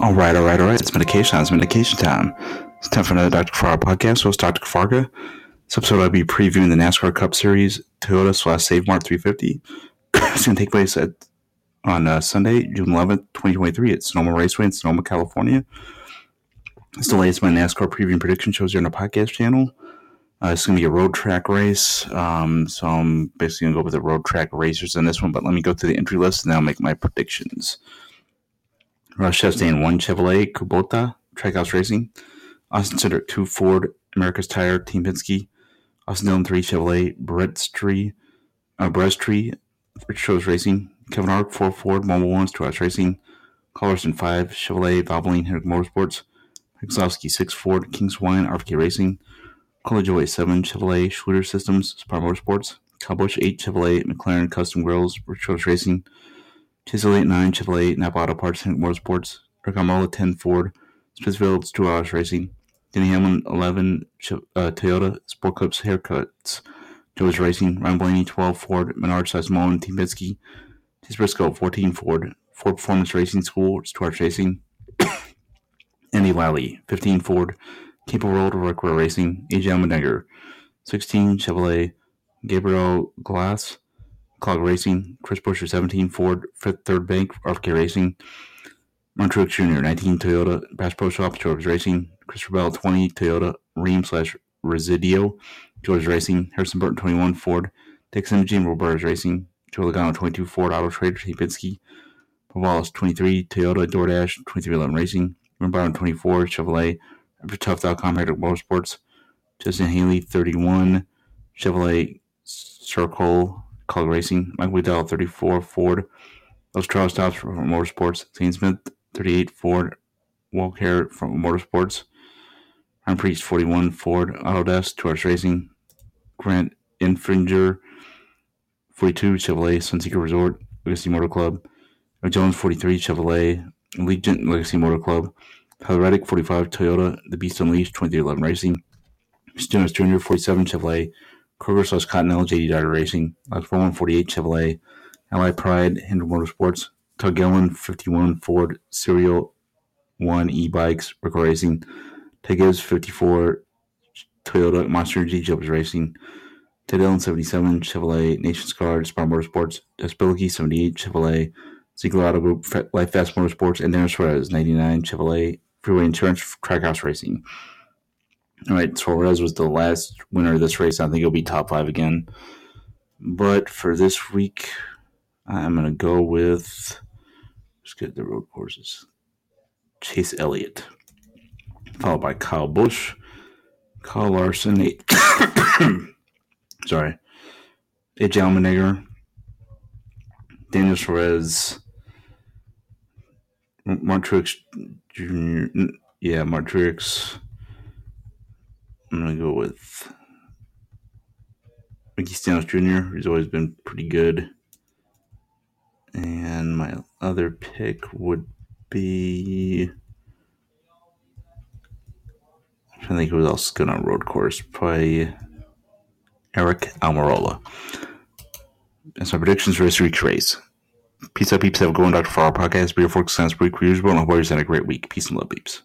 All right, all right, all right. It's medication time. It's medication time. It's time for another Dr. Kavarga podcast. Host Dr. Kavarga. This episode, I'll be previewing the NASCAR Cup Series Toyota slash Save Mart 350. it's going to take place at on uh, Sunday, June 11th, 2023 at Sonoma Raceway in Sonoma, California. It's the latest my NASCAR preview and prediction shows here on the podcast channel. Uh, it's going to be a road track race. Um, so I'm basically going to go with the road track racers in this one, but let me go through the entry list and then I'll make my predictions. Ross Chastain 1 Chevrolet Kubota Trackhouse Racing. Austin Cindric 2 Ford America's Tire Team Penske. Austin Dillon 3 Chevrolet Brestry uh, Rich Shows Racing. Kevin Harvick 4 Ford Mobile Ones 2 House Racing. Culberson 5 Chevrolet Valvoline Hendrick Motorsports. Keselowski 6 Ford Kings Wine RFK Racing. Corey LaJoie 7 Chevrolet Schluter Systems Spire Motorsports. Busch 8 Chevrolet McLaren Custom Grills Shows Racing. Chase Elliott 9 Chevrolet Napa Auto Parts Hendrick Motorsports. Almirola 10 Ford Smithfield Hours Racing. Denny Hamlin 11 uh, Toyota Sport Clips Haircuts Joe's Racing. Ryan Blaney 12 Ford Menard Sizemore Team Penske. Chase Briscoe 14 Ford Ford Performance Racing School Stuart Racing. Andy Lally 15 Ford Capable Road Rick Racing. AJ Allmendinger 16 Chevrolet Gabriel Glass Kaulig Racing, Chris Buescher 17 Ford, Fifth Third Bank, RFK Racing, Montreal Jr. 19 Toyota, Bass Pro Shop, George Racing, Christopher Bell 20 Toyota, Rheem slash Resideo, George Racing, Harrison Burton 21 Ford, Dixon Imaging, Roberts Racing, Joe Logano 22 Ford, Auto Trader, Team Penske, Wallace 23 Toyota, DoorDash 2311 Racing, Byron 24 Chevrolet, EverTough.com, Hendrick Motorsports, Justin Haley 31 Chevrolet Circle, Call Racing, Mike Waddell 34 Ford, Los Charles Stops from Motorsports, Zane Smith 38 Ford, Walker from Motorsports, Ryan Preece 41 Ford, Autodesk, Torres Racing, Grant Infringer 42 Chevrolet, Sunseeker Resort, Legacy Motor Club, Jones 43 Chevrolet, Legion Legacy Motor Club, Reddick 45 Toyota, The Beast Unleashed 2311 Racing, Jonas Jr. 47 Chevrolet, Kroger slash Cottonelle JD Dyer Racing, Last 4148 Chevrolet, Ally Pride, Hendrick Motorsports, Todd Gilliland 51 Ford, Serial 1 e bikes, Rick Racing, Ted 54 Toyota Monster Energy Jobs Racing, Ted Dillon 77 Chevrolet, Nation's Guard, Spire Motorsports, Despilicki 78 Chevrolet, Ziegler Auto Group, Live Fast Motorsports, and Dennis Suarez 99 Chevrolet, Freeway Insurance, Trackhouse Racing. All right, Suarez was the last winner of this race. I think he'll be top five again. But for this week, I'm going to go with. Let's get the road courses. Chase Elliott, followed by Kyle Busch, Kyle Larson, eight, sorry, AJ Allmendinger, Daniel Suarez, Martin Truex Jr. Yeah, Martin Truex. I'm gonna go with Ricky Stenhouse Jr. He's always been pretty good. And my other pick would be I think who else is good on road course. Probably Aric Almirola. That's my predictions for this week's race. Peace out, peeps. Have a good one, Dr. Farrar podcast. Be your focus on Spreak Reusable, and I hope you had a great week. Peace and love, peeps.